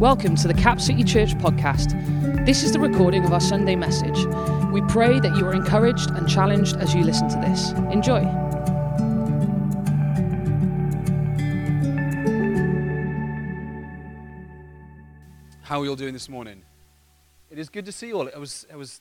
Welcome to the Cap City Church podcast. This is the recording of our Sunday message. We pray that you are encouraged and challenged as you listen to this. Enjoy. How are you all doing this morning? It is good to see you all. I was, I was,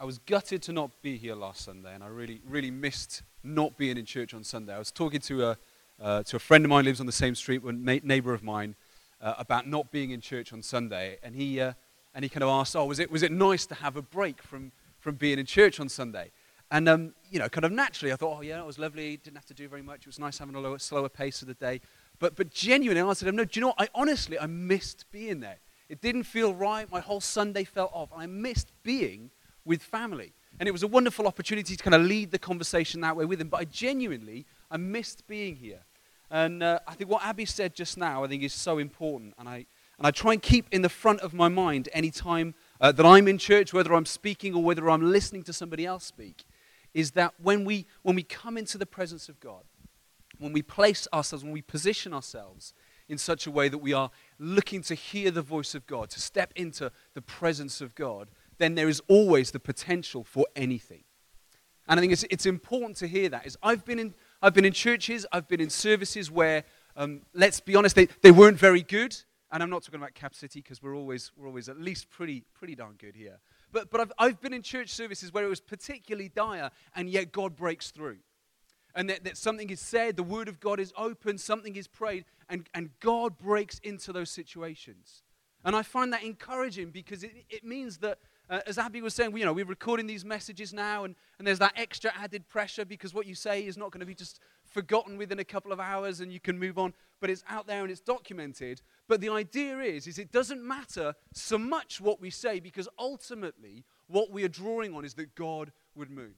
I was gutted to not be here last Sunday, and I really, really missed not being in church on Sunday. I was talking to a, uh, to a friend of mine who lives on the same street, a neighbor of mine, uh, about not being in church on Sunday, and he, uh, and he kind of asked, "Oh, was it, was it nice to have a break from, from being in church on Sunday?" And um, you know, kind of naturally, I thought, "Oh, yeah, it was lovely. Didn't have to do very much. It was nice having a lower, slower pace of the day." But, but genuinely, I answered him, "No, do you know what? I honestly, I missed being there. It didn't feel right. My whole Sunday felt off. I missed being with family." And it was a wonderful opportunity to kind of lead the conversation that way with him. But I genuinely, I missed being here. And uh, I think what Abby said just now, I think is so important. And I, and I try and keep in the front of my mind any time uh, that I'm in church, whether I'm speaking or whether I'm listening to somebody else speak, is that when we, when we come into the presence of God, when we place ourselves, when we position ourselves in such a way that we are looking to hear the voice of God, to step into the presence of God, then there is always the potential for anything. And I think it's, it's important to hear that. Is I've been in I've been in churches, I've been in services where, um, let's be honest, they, they weren't very good. And I'm not talking about Cap City because we're always, we're always at least pretty, pretty darn good here. But, but I've, I've been in church services where it was particularly dire, and yet God breaks through. And that, that something is said, the word of God is open, something is prayed, and, and God breaks into those situations. And I find that encouraging because it, it means that uh, as Abby was saying, you know, we're recording these messages now, and, and there's that extra added pressure because what you say is not going to be just forgotten within a couple of hours and you can move on, but it's out there and it's documented. But the idea is, is it doesn't matter so much what we say because ultimately what we are drawing on is that God would move.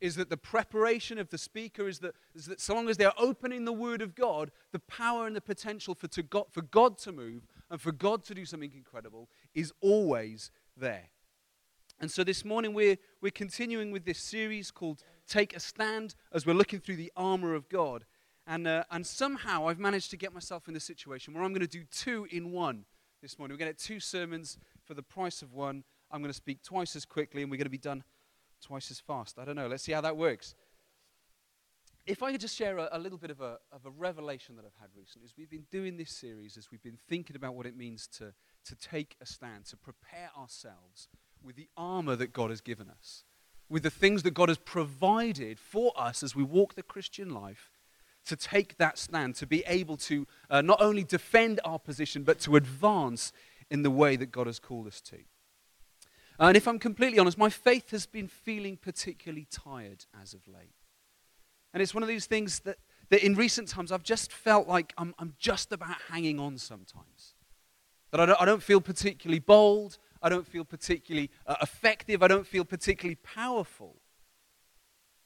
Is that the preparation of the speaker is that, is that so long as they're opening the Word of God, the power and the potential for, God, for God to move and for God to do something incredible is always there. And so this morning we're, we're continuing with this series called Take a Stand as we're looking through the armor of God. And, uh, and somehow I've managed to get myself in the situation where I'm going to do two in one this morning. We're going to get two sermons for the price of one. I'm going to speak twice as quickly and we're going to be done twice as fast. I don't know. Let's see how that works. If I could just share a, a little bit of a, of a revelation that I've had recently, as we've been doing this series, as we've been thinking about what it means to, to take a stand, to prepare ourselves with the armor that God has given us, with the things that God has provided for us as we walk the Christian life, to take that stand, to be able to uh, not only defend our position, but to advance in the way that God has called us to. And if I'm completely honest, my faith has been feeling particularly tired as of late. And it's one of these things that, that in recent times I've just felt like I'm, I'm just about hanging on sometimes. That I don't, I don't feel particularly bold. I don't feel particularly uh, effective. I don't feel particularly powerful.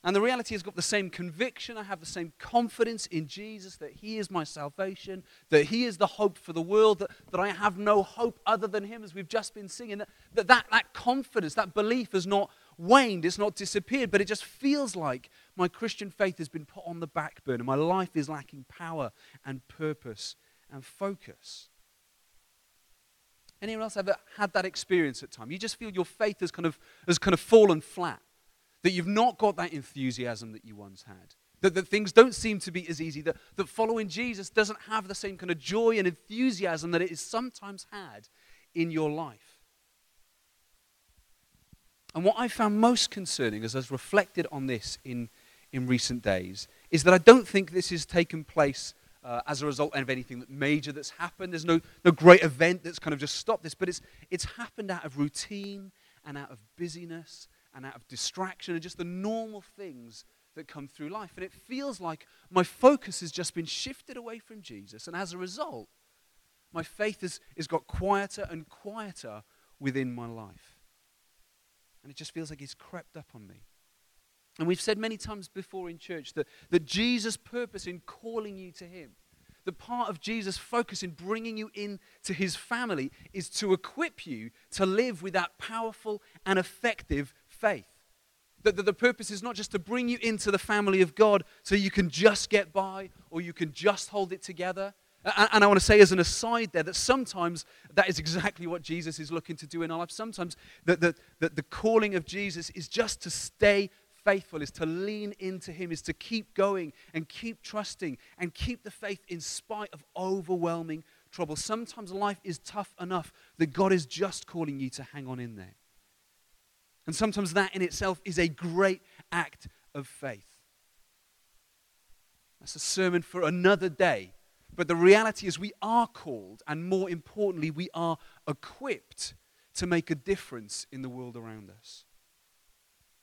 And the reality is, I've got the same conviction. I have the same confidence in Jesus that He is my salvation, that He is the hope for the world, that, that I have no hope other than Him, as we've just been singing. That, that, that, that confidence, that belief has not waned, it's not disappeared, but it just feels like my Christian faith has been put on the back burner. My life is lacking power and purpose and focus. Anyone else ever had that experience at time? You just feel your faith has kind of, has kind of fallen flat, that you've not got that enthusiasm that you once had, that, that things don't seem to be as easy, that, that following Jesus doesn't have the same kind of joy and enthusiasm that it is sometimes had in your life. And what I found most concerning as I've reflected on this in, in recent days is that I don't think this has taken place uh, as a result of anything that major that's happened. There's no, no great event that's kind of just stopped this, but it's, it's happened out of routine and out of busyness and out of distraction and just the normal things that come through life. And it feels like my focus has just been shifted away from Jesus. And as a result, my faith has, has got quieter and quieter within my life. And it just feels like it's crept up on me. And we've said many times before in church that, that Jesus' purpose in calling you to Him, the part of Jesus' focus in bringing you into His family, is to equip you to live with that powerful and effective faith. That the, the purpose is not just to bring you into the family of God so you can just get by or you can just hold it together. And I want to say, as an aside, there, that sometimes that is exactly what Jesus is looking to do in our life. Sometimes that the, the calling of Jesus is just to stay faithful, is to lean into Him, is to keep going and keep trusting and keep the faith in spite of overwhelming trouble. Sometimes life is tough enough that God is just calling you to hang on in there. And sometimes that in itself is a great act of faith. That's a sermon for another day. But the reality is, we are called, and more importantly, we are equipped to make a difference in the world around us.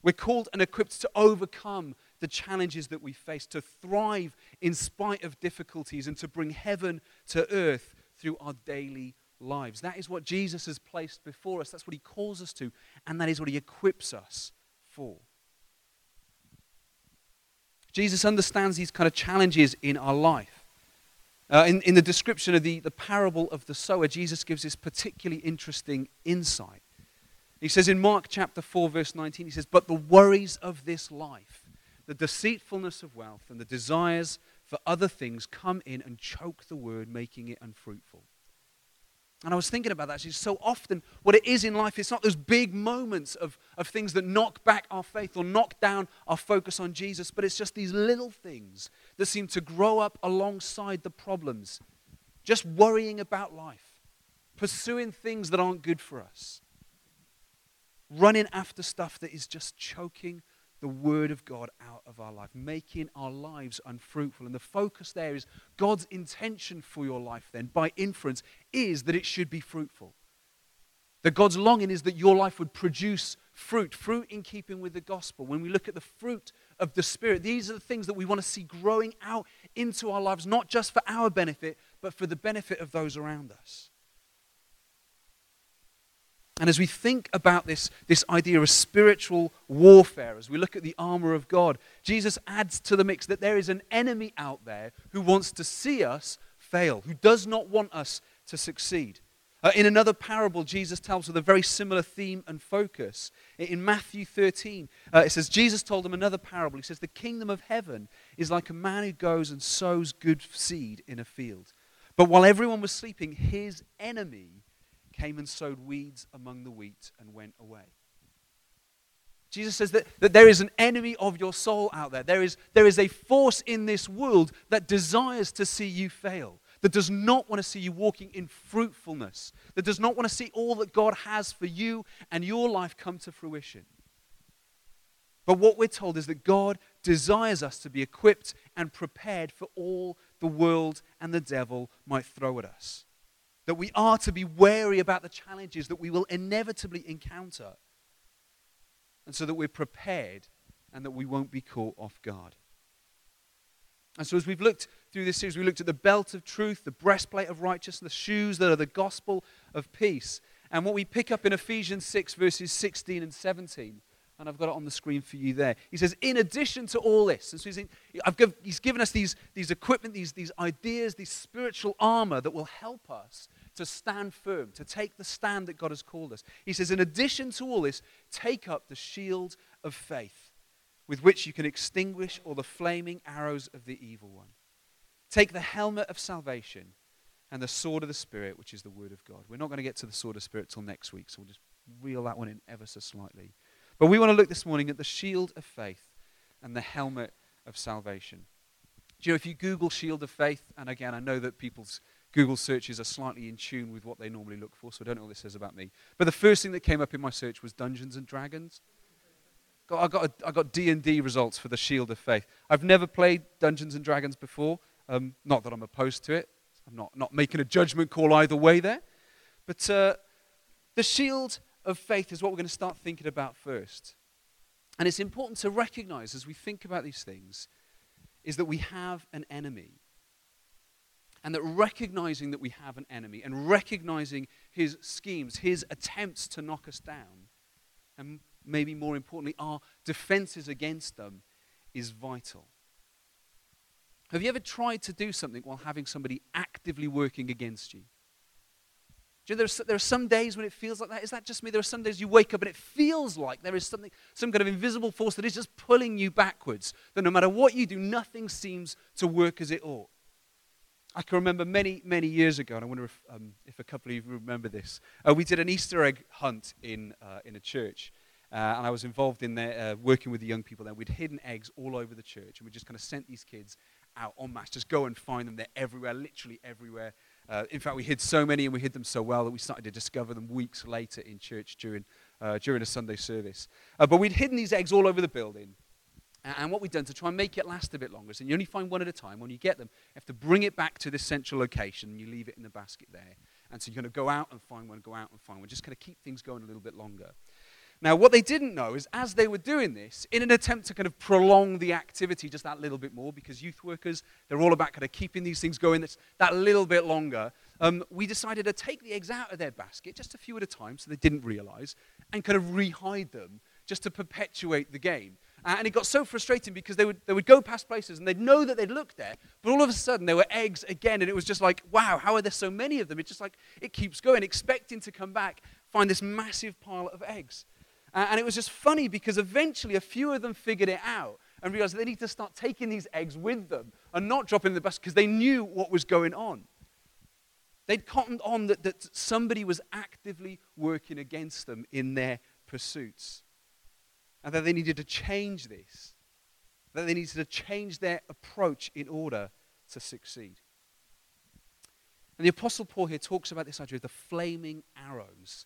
We're called and equipped to overcome the challenges that we face, to thrive in spite of difficulties, and to bring heaven to earth through our daily lives. That is what Jesus has placed before us. That's what he calls us to, and that is what he equips us for. Jesus understands these kind of challenges in our life. Uh, in, in the description of the, the parable of the sower, Jesus gives this particularly interesting insight. He says in Mark chapter 4, verse 19, he says, But the worries of this life, the deceitfulness of wealth, and the desires for other things come in and choke the word, making it unfruitful. And I was thinking about that actually. So often, what it is in life, it's not those big moments of, of things that knock back our faith or knock down our focus on Jesus, but it's just these little things that seem to grow up alongside the problems. Just worrying about life, pursuing things that aren't good for us, running after stuff that is just choking the Word of God out of our life, making our lives unfruitful. And the focus there is God's intention for your life, then, by inference, is that it should be fruitful. That God's longing is that your life would produce fruit, fruit in keeping with the gospel. When we look at the fruit of the Spirit, these are the things that we want to see growing out into our lives, not just for our benefit, but for the benefit of those around us. And as we think about this, this idea of spiritual warfare, as we look at the armor of God, Jesus adds to the mix that there is an enemy out there who wants to see us fail, who does not want us to succeed. Uh, in another parable, Jesus tells with a very similar theme and focus. In Matthew 13, uh, it says, Jesus told them another parable. He says, The kingdom of heaven is like a man who goes and sows good seed in a field. But while everyone was sleeping, his enemy came and sowed weeds among the wheat and went away. Jesus says that, that there is an enemy of your soul out there. There is, there is a force in this world that desires to see you fail, that does not want to see you walking in fruitfulness, that does not want to see all that God has for you and your life come to fruition. But what we're told is that God desires us to be equipped and prepared for all the world and the devil might throw at us that we are to be wary about the challenges that we will inevitably encounter, and so that we're prepared and that we won't be caught off guard. And so, as we've looked through this series, we looked at the belt of truth, the breastplate of righteousness, the shoes that are the gospel of peace. And what we pick up in Ephesians 6, verses 16 and 17, and I've got it on the screen for you there. He says, in addition to all this, and so he's, give, he's given us these, these equipment, these, these ideas, these spiritual armor that will help us to stand firm, to take the stand that God has called us. He says, in addition to all this, take up the shield of faith with which you can extinguish all the flaming arrows of the evil one. Take the helmet of salvation and the sword of the Spirit, which is the word of God. We're not going to get to the sword of Spirit till next week, so we'll just reel that one in ever so slightly. But we want to look this morning at the shield of faith and the helmet of salvation. Do you know, if you Google shield of faith, and again, I know that people's Google searches are slightly in tune with what they normally look for, so I don't know what this says about me. But the first thing that came up in my search was Dungeons and Dragons. I got, a, I got D&D results for the Shield of Faith. I've never played Dungeons and Dragons before. Um, not that I'm opposed to it. I'm not, not making a judgment call either way there. But uh, the Shield of Faith is what we're going to start thinking about first. And it's important to recognize as we think about these things is that we have an enemy and that recognizing that we have an enemy and recognizing his schemes, his attempts to knock us down, and maybe more importantly, our defenses against them is vital. Have you ever tried to do something while having somebody actively working against you? Do you know, there, are, there are some days when it feels like that. Is that just me? There are some days you wake up and it feels like there is something, some kind of invisible force that is just pulling you backwards. That no matter what you do, nothing seems to work as it ought. I can remember many, many years ago, and I wonder if, um, if a couple of you remember this. Uh, we did an Easter egg hunt in, uh, in a church, uh, and I was involved in there, uh, working with the young people there. We'd hidden eggs all over the church, and we just kind of sent these kids out en masse. Just go and find them. They're everywhere, literally everywhere. Uh, in fact, we hid so many and we hid them so well that we started to discover them weeks later in church during, uh, during a Sunday service. but we'd hidden these eggs all over the building. And what we've done to try and make it last a bit longer, so you only find one at a time. When you get them, you have to bring it back to this central location and you leave it in the basket there. And so you're going to go out and find one, go out and find one, just kind of keep things going a little bit longer. Now, what they didn't know is as they were doing this, in an attempt to kind of prolong the activity just that little bit more, because youth workers, they're all about kind of keeping these things going that's that little bit longer, um, we decided to take the eggs out of their basket, just a few at a time, so they didn't realize, and kind of rehide them just to perpetuate the game. Uh, and it got so frustrating because they would, they would go past places and they'd know that they'd looked there, but all of a sudden there were eggs again, and it was just like, wow, how are there so many of them? It's just like, it keeps going, expecting to come back, find this massive pile of eggs. Uh, and it was just funny because eventually a few of them figured it out and realized they need to start taking these eggs with them and not dropping the basket because they knew what was going on. They'd cottoned on that, that somebody was actively working against them in their pursuits. And that they needed to change this. That they needed to change their approach in order to succeed. And the Apostle Paul here talks about this idea of the flaming arrows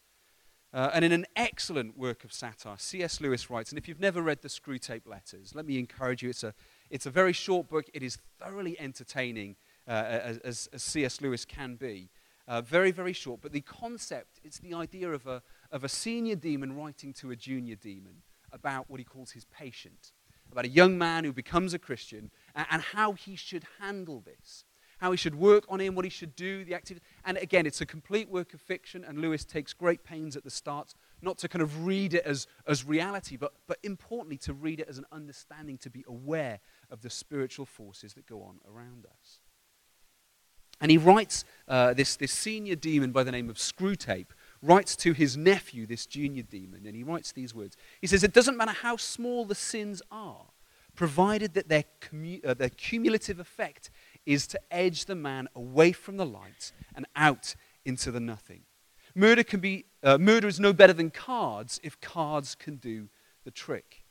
uh, and in an excellent work of satire, C.S. Lewis writes, and if you've never read the Screwtape Letters, let me encourage you. It's a, it's a very short book. It is thoroughly entertaining, uh, as, as, C.S. Lewis can be. Uh, very, very short. But the concept, it's the idea of a, of a senior demon writing to a junior demon about what he calls his patient, about a young man who becomes a Christian, and, and how he should handle this how he should work on him, what he should do, the activity. And again, it's a complete work of fiction, and Lewis takes great pains at the start not to kind of read it as, as reality, but, but importantly, to read it as an understanding, to be aware of the spiritual forces that go on around us. And he writes, uh, this, this senior demon by the name of Screwtape writes to his nephew, this junior demon, and he writes these words. He says, It doesn't matter how small the sins are, provided that their, commu- uh, their cumulative effect is to edge the man away from the light and out into the nothing. Murder, can be, uh, murder is no better than cards if cards can do the trick.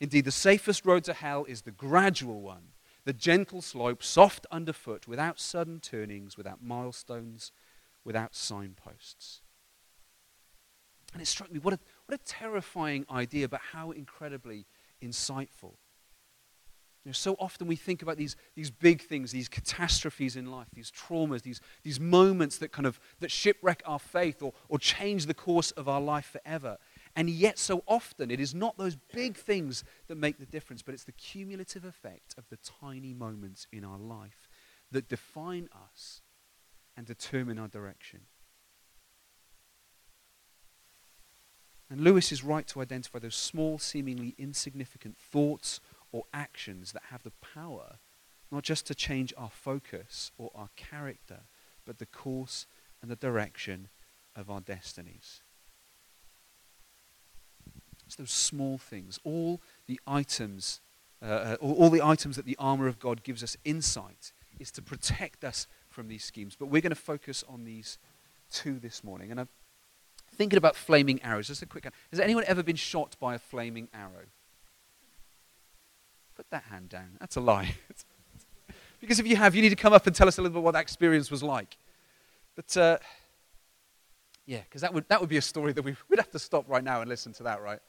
Indeed, the safest road to hell is the gradual one, the gentle slope, soft underfoot, without sudden turnings, without milestones, without signposts. And it struck me what a, what a terrifying idea, but how incredibly insightful. You know, so often we think about these, these big things, these catastrophes in life, these traumas, these, these moments that kind of that shipwreck our faith or, or change the course of our life forever. And yet, so often, it is not those big things that make the difference, but it's the cumulative effect of the tiny moments in our life that define us and determine our direction. And Lewis is right to identify those small, seemingly insignificant thoughts or actions that have the power not just to change our focus or our character, but the course and the direction of our destinies. It's those small things, all the items, uh, uh all, all the items that the armor of God gives us insight is to protect us from these schemes. But we're going to focus on these two this morning. And I'm thinking about flaming arrows. Just a quick. Has anyone ever been shot by a flaming arrow? Put that hand down. That's a lie. because if you have, you need to come up and tell us a little bit what that experience was like. But uh, yeah, because that would, that would be a story that we, we'd have to stop right now and listen to that, right?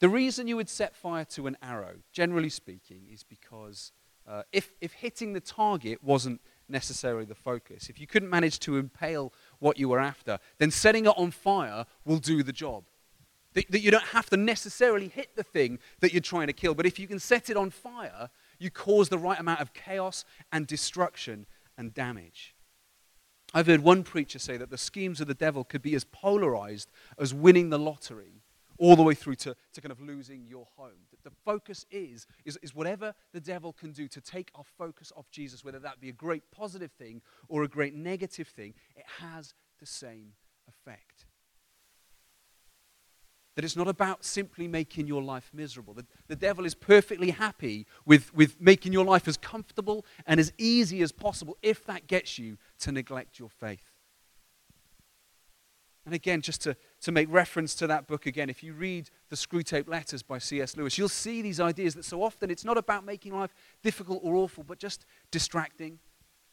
The reason you would set fire to an arrow, generally speaking, is because uh, if, if hitting the target wasn't necessarily the focus, if you couldn't manage to impale what you were after, then setting it on fire will do the job. That, that you don't have to necessarily hit the thing that you're trying to kill, but if you can set it on fire, you cause the right amount of chaos and destruction and damage. I've heard one preacher say that the schemes of the devil could be as polarized as winning the lottery all the way through to, to kind of losing your home. The focus is, is, is whatever the devil can do to take our focus off Jesus, whether that be a great positive thing or a great negative thing, it has the same effect. That it's not about simply making your life miserable. The, the devil is perfectly happy with, with making your life as comfortable and as easy as possible if that gets you to neglect your faith. And again, just to, to make reference to that book again, if you read the Screwtape Letters by C.S. Lewis, you'll see these ideas that so often it's not about making life difficult or awful, but just distracting,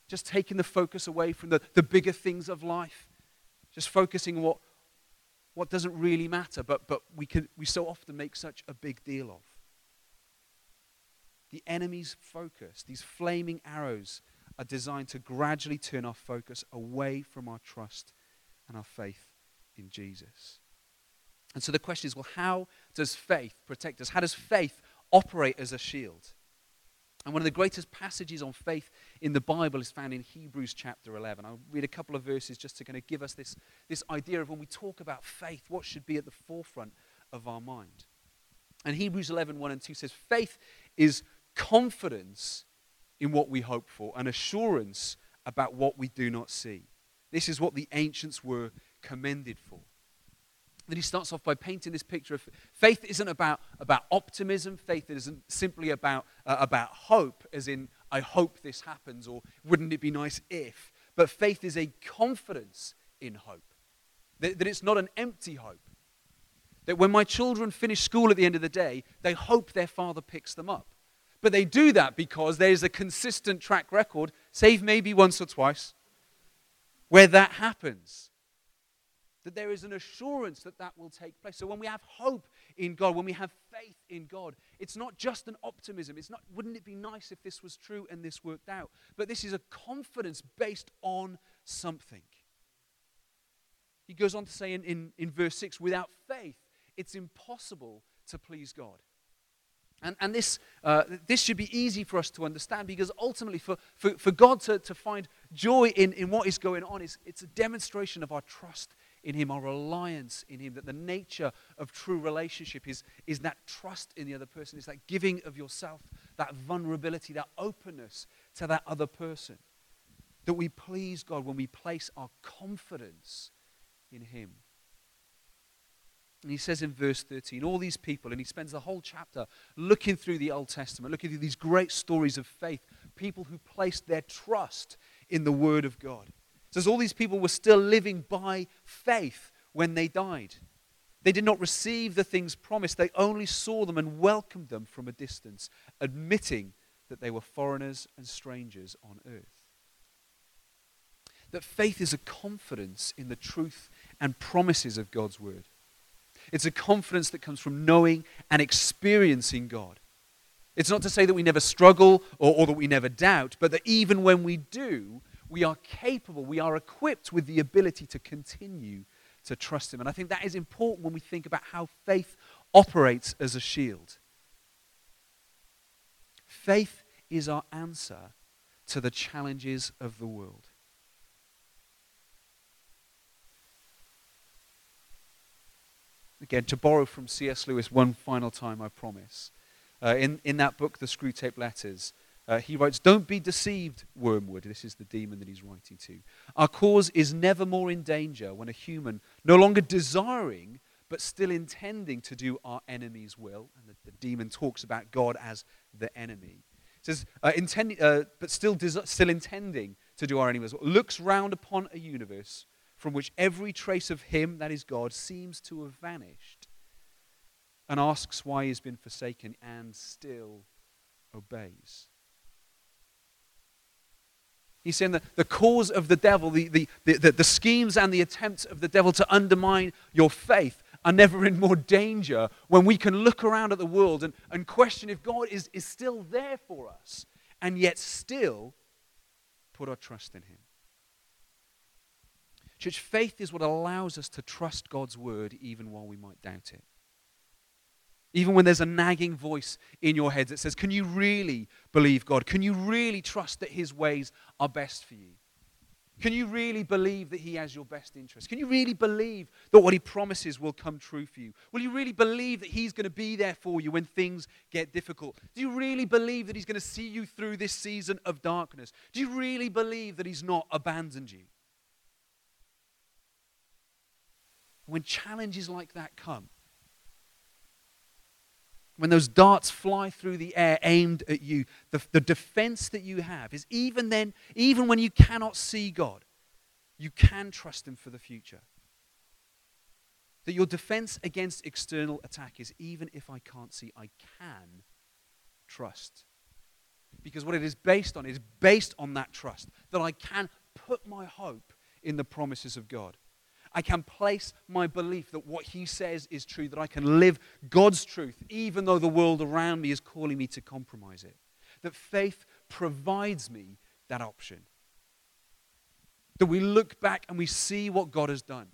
just taking the focus away from the, the bigger things of life, just focusing on what, what doesn't really matter, but, but we, can, we so often make such a big deal of. The enemy's focus, these flaming arrows, are designed to gradually turn our focus away from our trust and our faith in Jesus. And so the question is well, how does faith protect us? How does faith operate as a shield? And one of the greatest passages on faith in the Bible is found in Hebrews chapter 11. I'll read a couple of verses just to kind of give us this, this idea of when we talk about faith, what should be at the forefront of our mind. And Hebrews 11, 1 and 2 says, Faith is confidence in what we hope for, and assurance about what we do not see. This is what the ancients were commended for. Then he starts off by painting this picture of faith isn't about, about optimism. Faith isn't simply about, uh, about hope, as in, I hope this happens, or wouldn't it be nice if? But faith is a confidence in hope. That, that it's not an empty hope. That when my children finish school at the end of the day, they hope their father picks them up. But they do that because there's a consistent track record, save maybe once or twice, where that happens that there is an assurance that that will take place. So when we have hope in God, when we have faith in God, it's not just an optimism. It's not, wouldn't it be nice if this was true and this worked out? But this is a confidence based on something. He goes on to say in, in, in verse 6 without faith, it's impossible to please God. And, and this, uh, this should be easy for us to understand because ultimately, for, for, for God to, to find joy in, in what is going on, is, it's a demonstration of our trust in Him, our reliance in Him, that the nature of true relationship is, is that trust in the other person, is that giving of yourself, that vulnerability, that openness to that other person. That we please God when we place our confidence in Him. And he says in verse 13, all these people, and he spends the whole chapter looking through the Old Testament, looking through these great stories of faith, people who placed their trust in the Word of God. Says all these people were still living by faith when they died. They did not receive the things promised, they only saw them and welcomed them from a distance, admitting that they were foreigners and strangers on earth. That faith is a confidence in the truth and promises of God's word. It's a confidence that comes from knowing and experiencing God. It's not to say that we never struggle or, or, that we never doubt, but that even when we do, we are capable, we are equipped with the ability to continue to trust Him. And I think that is important when we think about how faith operates as a shield. Faith is our answer to the challenges of the world. Again, to borrow from C.S. Lewis one final time, I promise. Uh, in, in that book, The Screwtape Letters, uh, he writes, Don't be deceived, wormwood. This is the demon that he's writing to. Our cause is never more in danger when a human, no longer desiring, but still intending to do our enemy's will, and the, the demon talks about God as the enemy. It says, uh, intending, uh, but still, des- still intending to do our enemy's will, looks round upon a universe from which every trace of him, that is God, seems to have vanished, and asks why he has been forsaken and still obeys. He's saying that the cause of the devil, the, the, the, the, schemes and the attempts of the devil to undermine your faith are never in more danger when we can look around at the world and, and question if God is, is still there for us and yet still put our trust in Him. Church, faith is what allows us to trust God's word even while we might doubt it. Even when there's a nagging voice in your head that says, Can you really believe God? Can you really trust that His ways are best for you? Can you really believe that He has your best interest? Can you really believe that what He promises will come true for you? Will you really believe that He's going to be there for you when things get difficult? Do you really believe that He's going to see you through this season of darkness? Do you really believe that He's not abandoned you? When challenges like that come, when those darts fly through the air aimed at you, the, the defense that you have is even then, even when you cannot see God, you can trust Him for the future. That your defense against external attack is even if I can't see, I can trust. Because what it is based on is based on that trust, that I can put my hope in the promises of God. I can place my belief that what he says is true, that I can live God's truth, even though the world around me is calling me to compromise it. That faith provides me that option. That we look back and we see what God has done.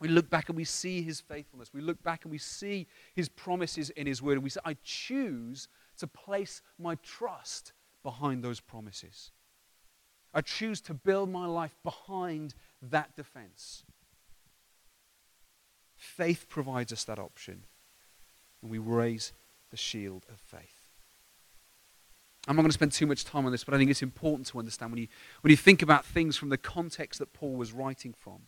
We look back and we see his faithfulness. We look back and we see his promises in his word. And we say, I choose to place my trust behind those promises. I choose to build my life behind that defense. Faith provides us that option, and we raise the shield of faith. I'm not going to spend too much time on this, but I think it's important to understand when you, when you think about things from the context that Paul was writing from,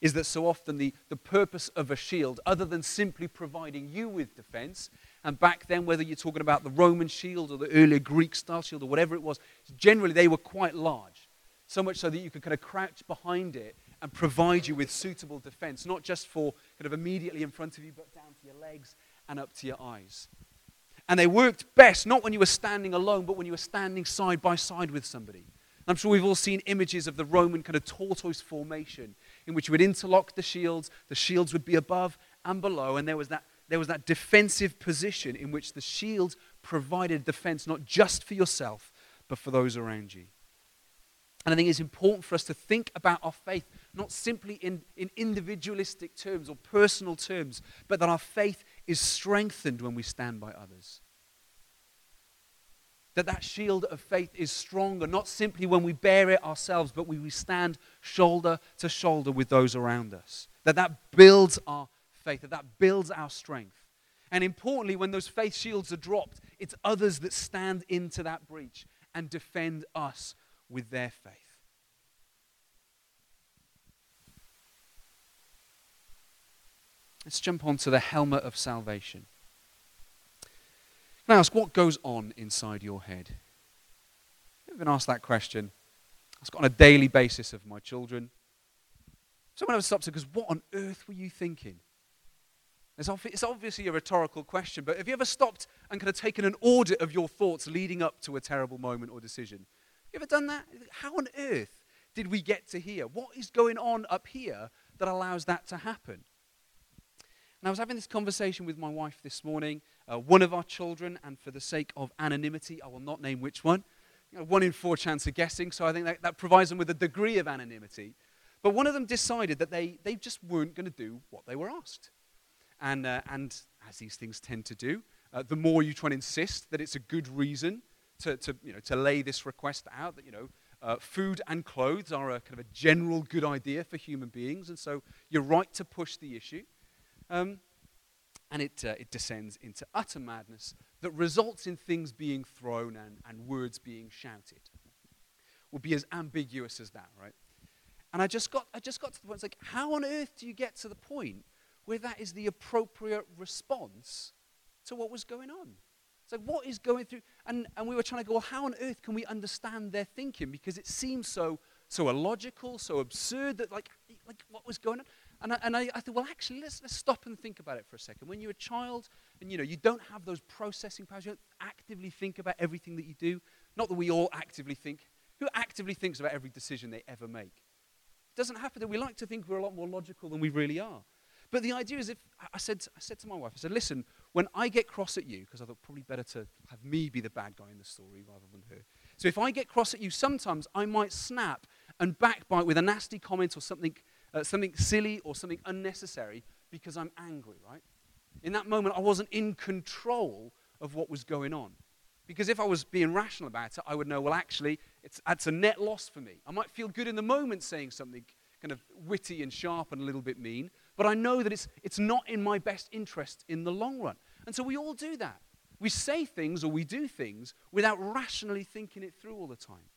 is that so often the, the purpose of a shield, other than simply providing you with defense, and back then, whether you're talking about the Roman shield or the earlier Greek style shield or whatever it was, generally they were quite large. So much so that you could kind of crouch behind it and provide you with suitable defense, not just for kind of immediately in front of you, but down to your legs and up to your eyes. And they worked best not when you were standing alone, but when you were standing side by side with somebody. I'm sure we've all seen images of the Roman kind of tortoise formation in which you would interlock the shields, the shields would be above and below, and there was that, there was that defensive position in which the shields provided defense not just for yourself, but for those around you. And I think it's important for us to think about our faith not simply in, in individualistic terms or personal terms, but that our faith is strengthened when we stand by others. That that shield of faith is stronger, not simply when we bear it ourselves, but when we stand shoulder to shoulder with those around us. That that builds our faith, that that builds our strength. And importantly, when those faith shields are dropped, it's others that stand into that breach and defend us with their faith. Let's jump on to the helmet of salvation. I ask what goes on inside your head? I've been asked that question. Ask on a daily basis of my children. Someone ever stops and goes, What on earth were you thinking? It's, it's obviously a rhetorical question, but have you ever stopped and kind of taken an audit of your thoughts leading up to a terrible moment or decision? You ever done that? How on earth did we get to here? What is going on up here that allows that to happen? And I was having this conversation with my wife this morning, uh, one of our children, and for the sake of anonymity, I will not name which one. You know, one in four chance of guessing, so I think that, that provides them with a degree of anonymity. But one of them decided that they, they just weren't going to do what they were asked. And, uh, and as these things tend to do, uh, the more you try and insist that it's a good reason to, to, you know, to lay this request out, that you know, uh, food and clothes are a kind of a general good idea for human beings, and so you're right to push the issue. Um, and it, uh, it descends into utter madness that results in things being thrown and, and words being shouted. Would be as ambiguous as that, right? And I just got, I just got to the point, it's like, how on earth do you get to the point where that is the appropriate response to what was going on? Like, what is going through? And, and we were trying to go, well, how on earth can we understand their thinking? Because it seems so, so illogical, so absurd that, like, like what was going on? And I, and I, I thought, well, actually, let's, let's stop and think about it for a second. When you're a child and, you know, you don't have those processing powers, you don't actively think about everything that you do. Not that we all actively think. Who actively thinks about every decision they ever make? It doesn't happen that we like to think we're a lot more logical than we really are. But the idea is if I said, I said to my wife, I said, listen, when I get cross at you, because I thought probably better to have me be the bad guy in the story rather than her. So if I get cross at you, sometimes I might snap and backbite with a nasty comment or something uh, something silly or something unnecessary because I'm angry, right? In that moment, I wasn't in control of what was going on. Because if I was being rational about it, I would know, well, actually, it's, it's a net loss for me. I might feel good in the moment saying something kind of witty and sharp and a little bit mean, but I know that it's, it's not in my best interest in the long run. And so we all do that. We say things or we do things without rationally thinking it through all the time.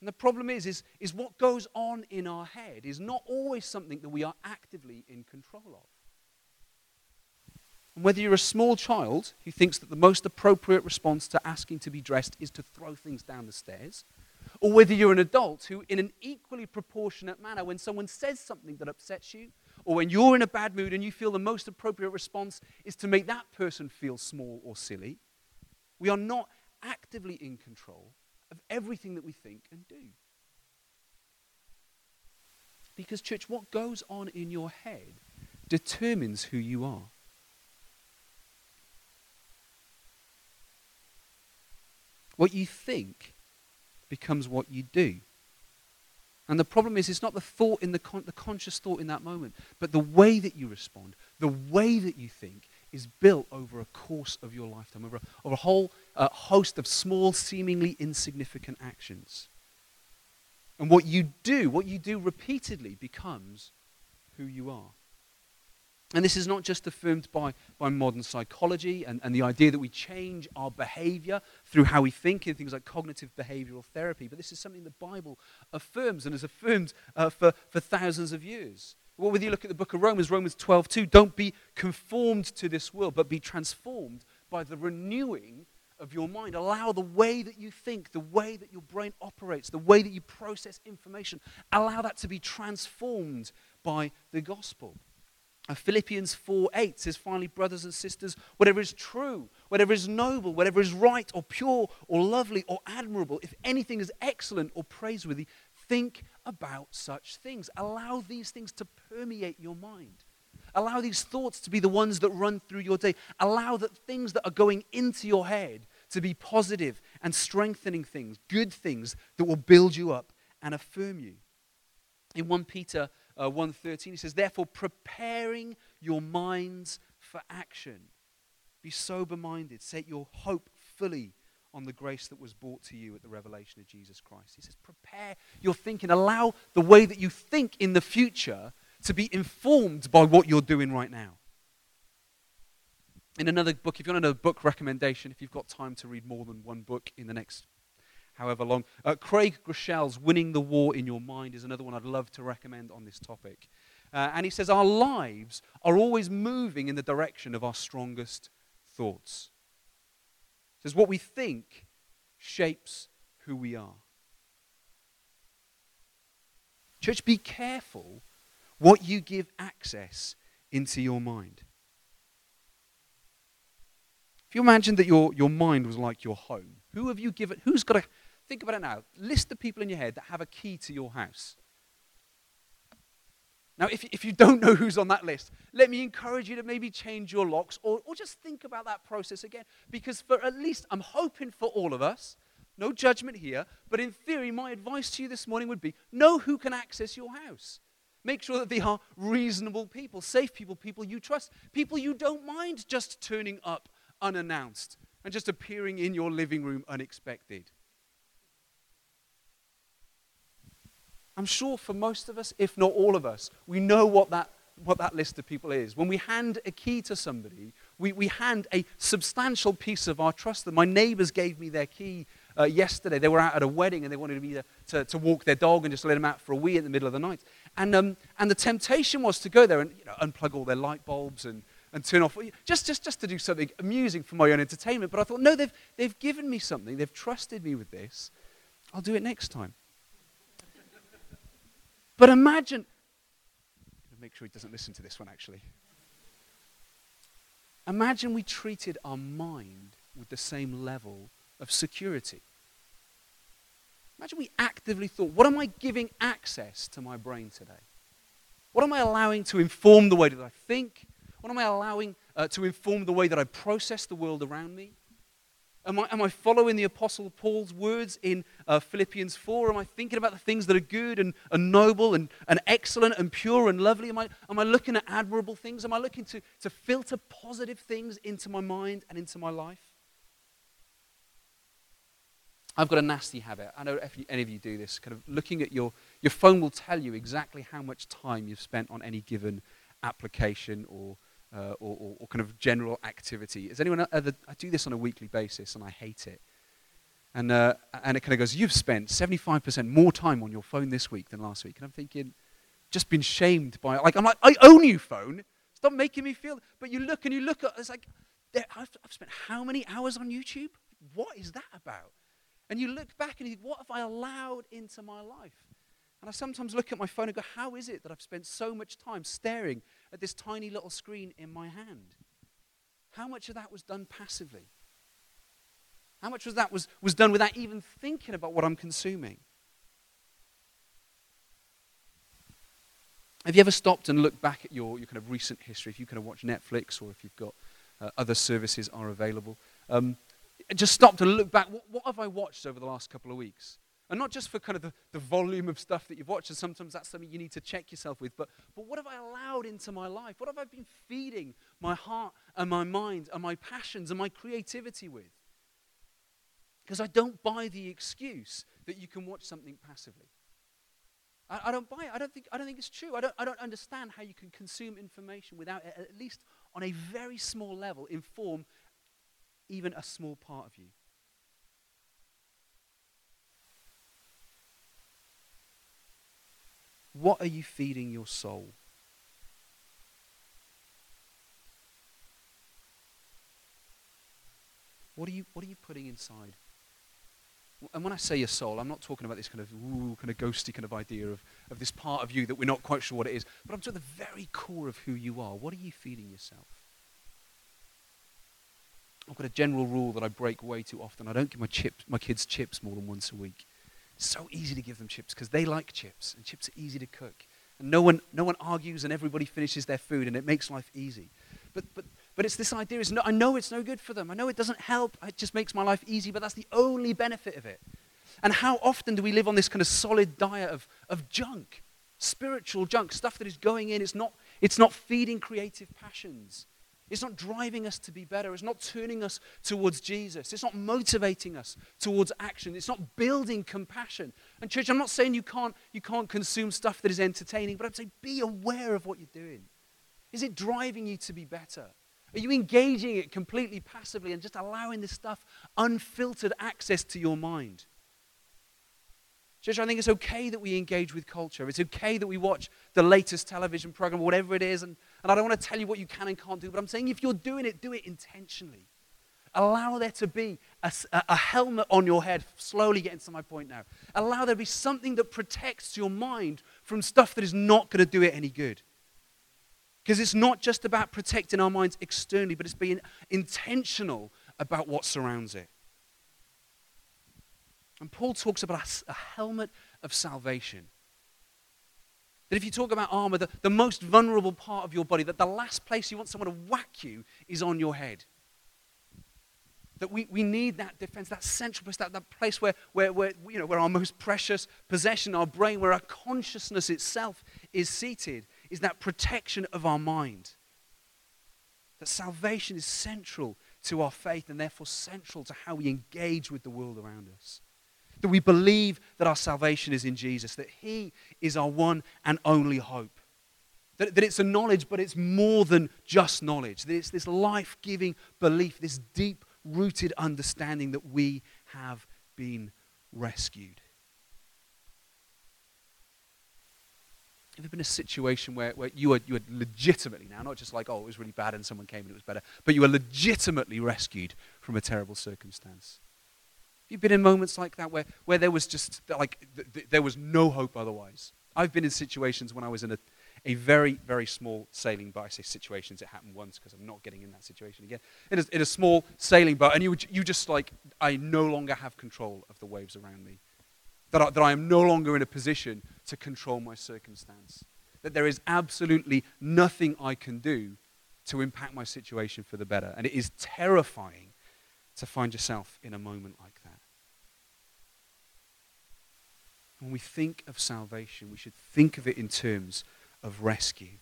And the problem is, is, is what goes on in our head is not always something that we are actively in control of. And whether you're a small child who thinks that the most appropriate response to asking to be dressed is to throw things down the stairs, or whether you're an adult who, in an equally proportionate manner, when someone says something that upsets you, or when you're in a bad mood and you feel the most appropriate response is to make that person feel small or silly, we are not actively in control of everything that we think and do. Because, church, what goes on in your head determines who you are. What you think becomes what you do. And the problem is, it's not the thought in the, con- the conscious thought in that moment, but the way that you respond, the way that you think, is built over a course of your lifetime, over a, over a whole uh, host of small, seemingly insignificant actions. And what you do, what you do repeatedly, becomes who you are. And this is not just affirmed by, by modern psychology and, and the idea that we change our behavior through how we think in things like cognitive behavioral therapy, but this is something the Bible affirms and has affirmed uh, for, for thousands of years. Well, whether you look at the book of Romans, Romans 12, 2, don't be conformed to this world, but be transformed by the renewing of your mind. Allow the way that you think, the way that your brain operates, the way that you process information, allow that to be transformed by the gospel. Uh, Philippians 4 8 says, finally, brothers and sisters, whatever is true, whatever is noble, whatever is right or pure or lovely or admirable, if anything is excellent or praiseworthy, think about such things. Allow these things to permeate your mind. Allow these thoughts to be the ones that run through your day. Allow the things that are going into your head to be positive and strengthening things, good things that will build you up and affirm you. In 1 Peter uh, 1.13, he says, Therefore, preparing your minds for action. Be sober-minded. Set your hope fully on the grace that was brought to you at the revelation of Jesus Christ. He says, prepare your thinking. Allow the way that you think in the future to be informed by what you're doing right now. In another book, if you want another book recommendation, if you've got time to read more than one book in the next however long, uh, Craig Groeschel's Winning the War in Your Mind is another one I'd love to recommend on this topic. Uh, and he says, Our lives are always moving in the direction of our strongest thoughts He says, What we think shapes who we are. Church, be careful what you give access into your mind. If you imagine that your, your mind was like your home, who have you given, who's got a, think about it now, list the people in your head that have a key to your house. Now, if, if you don't know who's on that list, let me encourage you to maybe change your locks or, or just think about that process again. Because for at least, I'm hoping for all of us, no judgment here, but in theory, my advice to you this morning would be know who can access your house. Make sure that they are reasonable people, safe people, people you trust, people you don't mind just turning up unannounced and just appearing in your living room unexpected. I'm sure for most of us, if not all of us, we know what that, what that list of people is. When we hand a key to somebody, we, we hand a substantial piece of our trust. That My neighbors gave me their key uh, yesterday. They were out at a wedding and they wanted me to, to, to, walk their dog and just let them out for a wee in the middle of the night. And, um, and the temptation was to go there and you know, unplug all their light bulbs and, and turn off, just, just, just to do something amusing for my own entertainment. But I thought, no, they've, they've given me something. They've trusted me with this. I'll do it next time. But imagine, make sure he doesn't listen to this one actually. Imagine we treated our mind with the same level of security. Imagine we actively thought, what am I giving access to my brain today? What am I allowing to inform the way that I think? What am I allowing uh, to inform the way that I process the world around me? Am I, am I following the Apostle Paul's words in uh, Philippians 4? Am I thinking about the things that are good and, and noble and, and excellent and pure and lovely? Am I, am I looking at admirable things? Am I looking to, to filter positive things into my mind and into my life? I've got a nasty habit. I know if you, any of you do this, kind of looking at your, your phone will tell you exactly how much time you've spent on any given application or uh, or, or, or, kind of general activity. Is anyone other, I do this on a weekly basis and I hate it. And, uh, and it kind of goes, you've spent 75% more time on your phone this week than last week. And I'm thinking, just been shamed by, like, I'm like, I own you, phone. Stop making me feel. But you look and you look at it's like, I've, I've spent how many hours on YouTube? What is that about? And you look back and you think, what have I allowed into my life? And I sometimes look at my phone and go, how is it that I've spent so much time staring at this tiny little screen in my hand? How much of that was done passively? How much of that was, was done without even thinking about what I'm consuming? Have you ever stopped and looked back at your, your kind of recent history? If you kind of watch Netflix or if you've got uh, other services are available, um, just stopped and look back. What, what, have I watched over the last couple of weeks? And not just for kind of the, the volume of stuff that you've watched, and sometimes that's something you need to check yourself with, but, but what have I allowed into my life? What have I been feeding my heart and my mind and my passions and my creativity with? Because I don't buy the excuse that you can watch something passively. I, I, don't buy it. I don't, think, I don't think it's true. I don't, I don't understand how you can consume information without, at least on a very small level, inform even a small part of you. What are you feeding your soul? What are you, what are you putting inside? And when I say your soul, I'm not talking about this kind of ooh, kind of ghosty kind of idea of, of this part of you that we're not quite sure what it is. But I'm talking the very core of who you are. What are you feeding yourself? I've got a general rule that I break way too often. I don't give my, chips, my kids chips more than once a week. So easy to give them chips because they like chips, and chips are easy to cook. And no one, no one argues, and everybody finishes their food, and it makes life easy. But, but, but it's this idea is no, I know it's no good for them. I know it doesn't help. It just makes my life easy, but that's the only benefit of it. And how often do we live on this kind of solid diet of, of junk, spiritual junk, stuff that is going in? It's not, it's not feeding creative passions. It's not driving us to be better. It's not turning us towards Jesus. It's not motivating us towards action. It's not building compassion. And, church, I'm not saying you can't, you can't consume stuff that is entertaining, but I'm saying be aware of what you're doing. Is it driving you to be better? Are you engaging it completely passively and just allowing this stuff unfiltered access to your mind? Church, I think it's okay that we engage with culture. It's okay that we watch the latest television program, whatever it is, and and I don't want to tell you what you can and can't do, but I'm saying if you're doing it, do it intentionally. Allow there to be a, a, helmet on your head. Slowly getting to my point now. Allow there to be something that protects your mind from stuff that is not going to do it any good. Because it's not just about protecting our minds externally, but it's being intentional about what surrounds it. And Paul talks about a, a helmet of salvation. That if you talk about armor, the, the most vulnerable part of your body, that the last place you want someone to whack you is on your head. That we, we need that defense, that central place, that, that place where, where, where, you know, where our most precious possession, our brain, where our consciousness itself is seated, is that protection of our mind. That salvation is central to our faith and therefore central to how we engage with the world around us that we believe that our salvation is in Jesus, that He is our one and only hope. That, that it's a knowledge, but it's more than just knowledge. That it's this life giving belief, this deep rooted understanding that we have been rescued. Have there been a situation where, where you, were, you were legitimately now, not just like, oh, it was really bad and someone came and it was better, but you were legitimately rescued from a terrible circumstance? You've been in moments like that where, where there was just like th- th- there was no hope otherwise. I've been in situations when I was in a, a very, very small sailing boat. I say situations, it happened once because I'm not getting in that situation again. In a, in a small sailing boat, and you, you just like, I no longer have control of the waves around me. That I, that I am no longer in a position to control my circumstance. That there is absolutely nothing I can do to impact my situation for the better. And it is terrifying to find yourself in a moment like that. When we think of salvation, we should think of it in terms of rescue.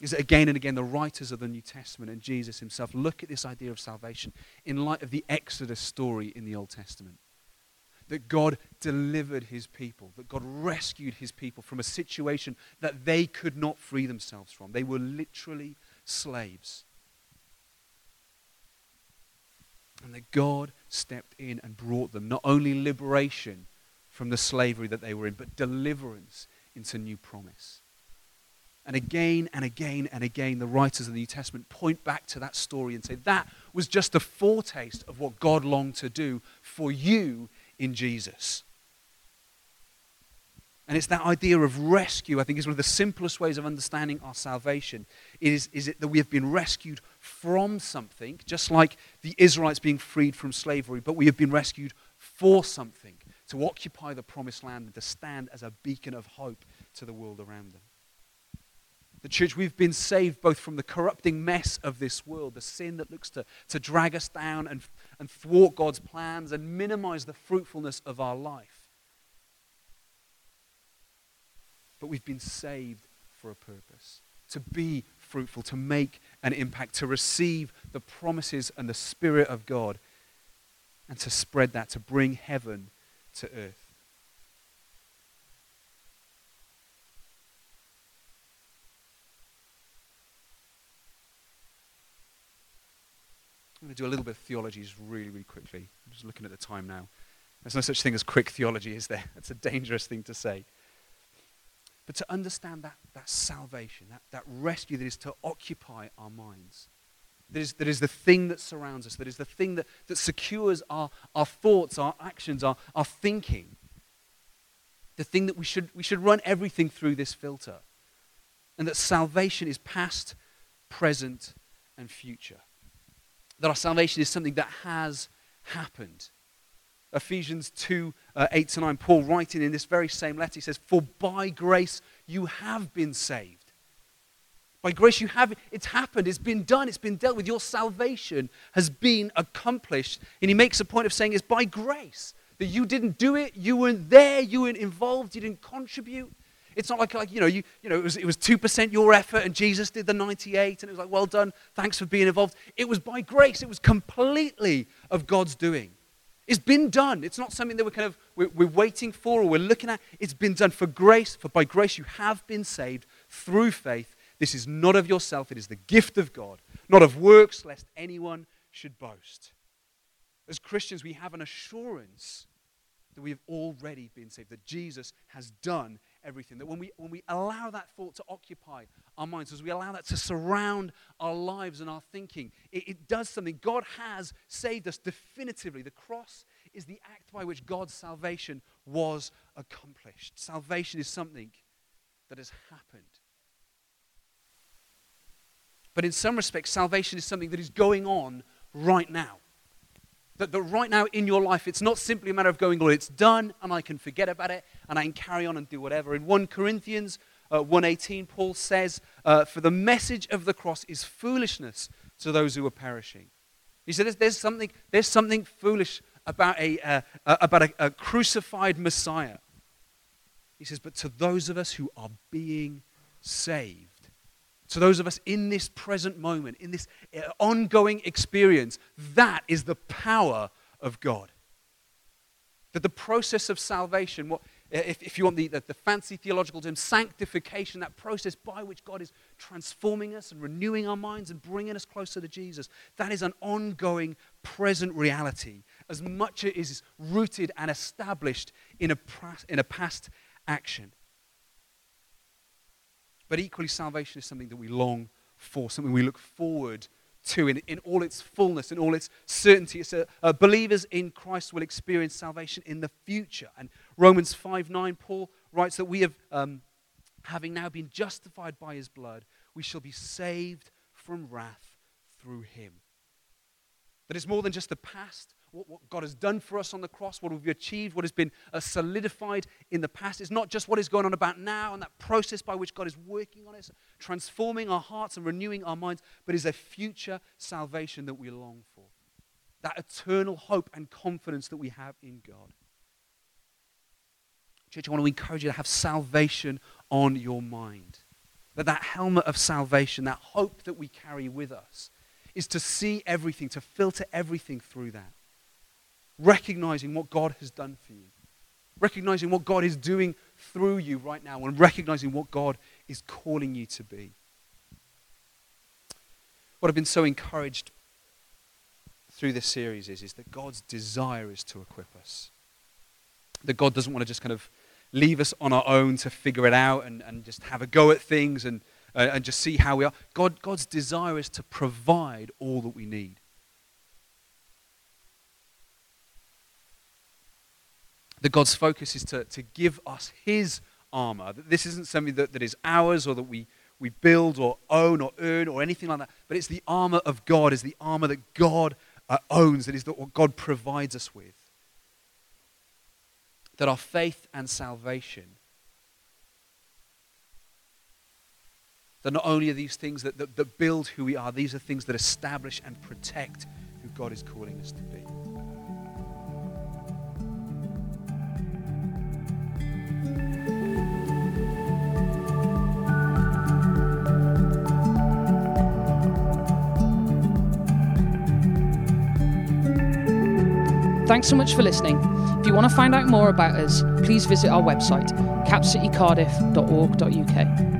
Is again and again the writers of the New Testament and Jesus himself look at this idea of salvation in light of the Exodus story in the Old Testament. That God delivered his people, that God rescued his people from a situation that they could not free themselves from. They were literally slaves. And that God stepped in and brought them not only liberation from the slavery that they were in, but deliverance into new promise. And again and again and again, the writers of the New Testament point back to that story and say that was just a foretaste of what God longed to do for you in Jesus. And it's that idea of rescue, I think, is one of the simplest ways of understanding our salvation. Is, is it that we have been rescued from something, just like the Israelites being freed from slavery, but we have been rescued for something, to occupy the promised land and to stand as a beacon of hope to the world around them. The church, we've been saved both from the corrupting mess of this world, the sin that looks to, to drag us down and, and thwart God's plans and minimize the fruitfulness of our life. But we've been saved for a purpose to be fruitful, to make an impact, to receive the promises and the Spirit of God, and to spread that, to bring heaven to earth. I'm going to do a little bit of theology just really, really quickly. I'm just looking at the time now. There's no such thing as quick theology, is there? That's a dangerous thing to say. But to understand that, that salvation, that, that rescue that is to occupy our minds, that is, that is the thing that surrounds us, that is the thing that, that secures our, our thoughts, our actions, our, our thinking, the thing that we should, we should run everything through this filter. And that salvation is past, present, and future that our salvation is something that has happened. Ephesians 2 uh, 8 to 9, Paul writing in this very same letter, he says, For by grace you have been saved. By grace you have, it's happened, it's been done, it's been dealt with. Your salvation has been accomplished. And he makes a point of saying it's by grace. That you didn't do it, you weren't there, you weren't involved, you didn't contribute. It's not like, like you know, you, you know, it was, it was 2% your effort and Jesus did the 98 and it was like, well done, thanks for being involved. It was by grace. It was completely of God's doing. It's been done. It's not something that we're kind of, we're, we're waiting for or we're looking at. It's been done for grace, for by grace you have been saved through faith. This is not of yourself. It is the gift of God, not of works, lest anyone should boast. As Christians, we have an assurance that we have already been saved, that Jesus has done everything. That when we, when we allow that thought to occupy our minds, as we allow that to surround our lives and our thinking, it, it does something. God has saved us definitively. The cross is the act by which God's salvation was accomplished. Salvation is something that has happened. But in some respects, salvation is something that is going on right now. That, that right now in your life, it's not simply a matter of going, Lord, it's done, and I can forget about it, and I can carry on and do whatever. In 1 Corinthians uh, 1.18, Paul says, uh, For the message of the cross is foolishness to those who are perishing. He said, There's, there's something, there's something foolish about, a, uh, uh, about a, a crucified Messiah. He says, But to those of us who are being saved, to those of us in this present moment, in this uh, ongoing experience, that is the power of God. That the process of salvation, what, if, if you want the, the, the fancy theological term, sanctification, that process by which God is transforming us and renewing our minds and bringing us closer to Jesus, that is an ongoing, present reality, as much as it is rooted and established in a, in a past action. But equally, salvation is something that we long for, something we look forward to in, in all its fullness, in all its certainty. It's a, uh, believers in Christ will experience salvation in the future. And Romans 5 9, Paul writes that we have, um, having now been justified by his blood, we shall be saved from wrath through him. That it's more than just the past, what, what, God has done for us on the cross, what we've achieved, what has been uh, solidified in the past. It's not just what is going on about now and that process by which God is working on us, transforming our hearts and renewing our minds, but is a future salvation that we long for. That eternal hope and confidence that we have in God. Church, I want to encourage you to have salvation on your mind. That that helmet of salvation, that hope that we carry with us, is to see everything, to filter everything through that recognizing what God has done for you, recognizing what God is doing through you right now, and recognizing what God is calling you to be. What I've been so encouraged through this series is, is that God's desire is to equip us. That God doesn't want to just kind of leave us on our own to figure it out and, and just have a go at things and, uh, and just see how we are. God, God's desire is to provide all that we need. That God's focus is to, to give us His armor. That this isn't something that, that is ours or that we, we build or own or earn or anything like that, but it's the armor of God, is the armor that God uh, owns, that is the, what God provides us with. That our faith and salvation, that not only are these things that, that, that build who we are, these are things that establish and protect who God is calling us to be. Thanks so much for listening. If you want to find out more about us, please visit our website, capcitycardiff.org.uk.